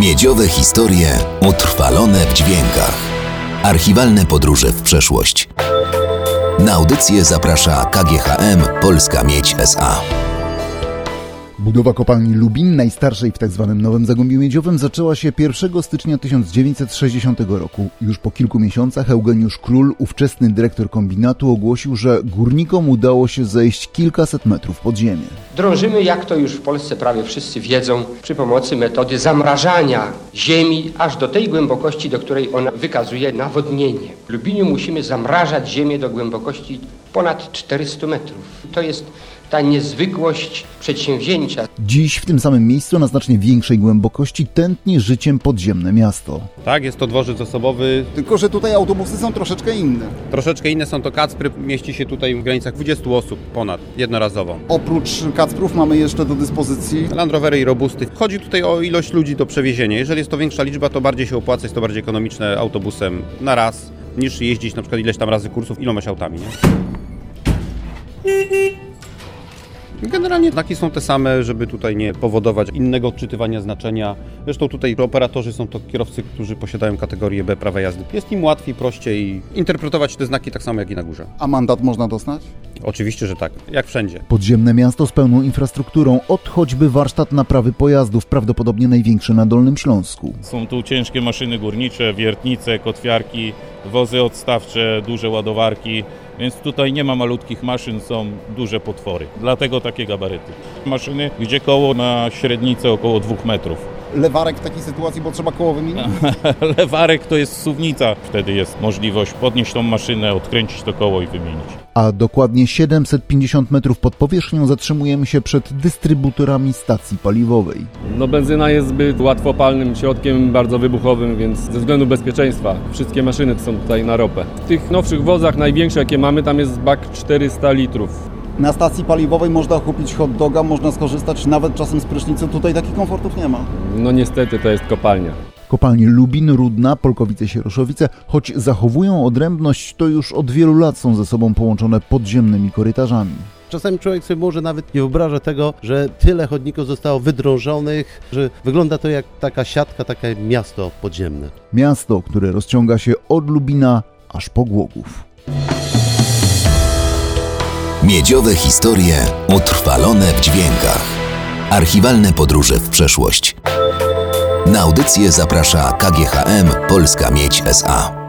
Miedziowe historie utrwalone w dźwiękach. Archiwalne podróże w przeszłość. Na audycję zaprasza KGHM Polska Miedź SA. Budowa kopalni Lubin, najstarszej w tzw. Nowym Zagłębiu Miedziowym, zaczęła się 1 stycznia 1960 roku. Już po kilku miesiącach Eugeniusz Król, ówczesny dyrektor kombinatu, ogłosił, że górnikom udało się zejść kilkaset metrów pod ziemię. Drążymy, jak to już w Polsce prawie wszyscy wiedzą, przy pomocy metody zamrażania ziemi aż do tej głębokości, do której ona wykazuje nawodnienie. W Lubinie musimy zamrażać ziemię do głębokości ponad 400 metrów. To jest ta niezwykłość przedsięwzięcia. Dziś w tym samym miejscu na znacznie większej głębokości tętni życiem podziemne miasto. Tak, jest to dworzec osobowy. Tylko, że tutaj autobusy są troszeczkę inne. Troszeczkę inne są to kacpry. Mieści się tutaj w granicach 20 osób ponad, jednorazowo. Oprócz kacprów mamy jeszcze do dyspozycji Land Rovery i Robusty. Chodzi tutaj o ilość ludzi do przewiezienia. Jeżeli jest to większa liczba, to bardziej się opłaca, jest to bardziej ekonomiczne autobusem na raz, niż jeździć na przykład ileś tam razy kursów ilomaś autami, nie? Generalnie znaki są te same, żeby tutaj nie powodować innego odczytywania znaczenia. Zresztą tutaj operatorzy są to kierowcy, którzy posiadają kategorię B prawa jazdy. Jest im łatwiej, prościej interpretować te znaki tak samo jak i na górze. A mandat można dostać? Oczywiście, że tak, jak wszędzie. Podziemne miasto z pełną infrastrukturą, od choćby warsztat naprawy pojazdów, prawdopodobnie największy na Dolnym Śląsku. Są tu ciężkie maszyny górnicze, wiertnice, kotwiarki, wozy odstawcze, duże ładowarki, więc tutaj nie ma malutkich maszyn, są duże potwory. Dlatego takie gabaryty. Maszyny, gdzie koło na średnicę około 2 metrów. Lewarek w takiej sytuacji, bo trzeba koło wymienić? Lewarek to jest suwnica. Wtedy jest możliwość podnieść tą maszynę, odkręcić to koło i wymienić. A dokładnie 750 metrów pod powierzchnią zatrzymujemy się przed dystrybutorami stacji paliwowej. No benzyna jest zbyt łatwopalnym środkiem, bardzo wybuchowym, więc ze względu bezpieczeństwa wszystkie maszyny są tutaj na ropę. W tych nowszych wozach największe jakie mamy, tam jest bak 400 litrów. Na stacji paliwowej można kupić hot doga, można skorzystać nawet czasem z prysznicy. Tutaj takich komfortów nie ma. No niestety to jest kopalnia. Kopalnie Lubin, Rudna, Polkowice, Sieroszowice, choć zachowują odrębność, to już od wielu lat są ze sobą połączone podziemnymi korytarzami. Czasami człowiek sobie może nawet nie wyobraża tego, że tyle chodników zostało wydrążonych, że wygląda to jak taka siatka, takie miasto podziemne. Miasto, które rozciąga się od Lubina aż po Głogów. Miedziowe historie utrwalone w dźwiękach. Archiwalne podróże w przeszłość. Na audycję zaprasza KGHM Polska Miedź SA.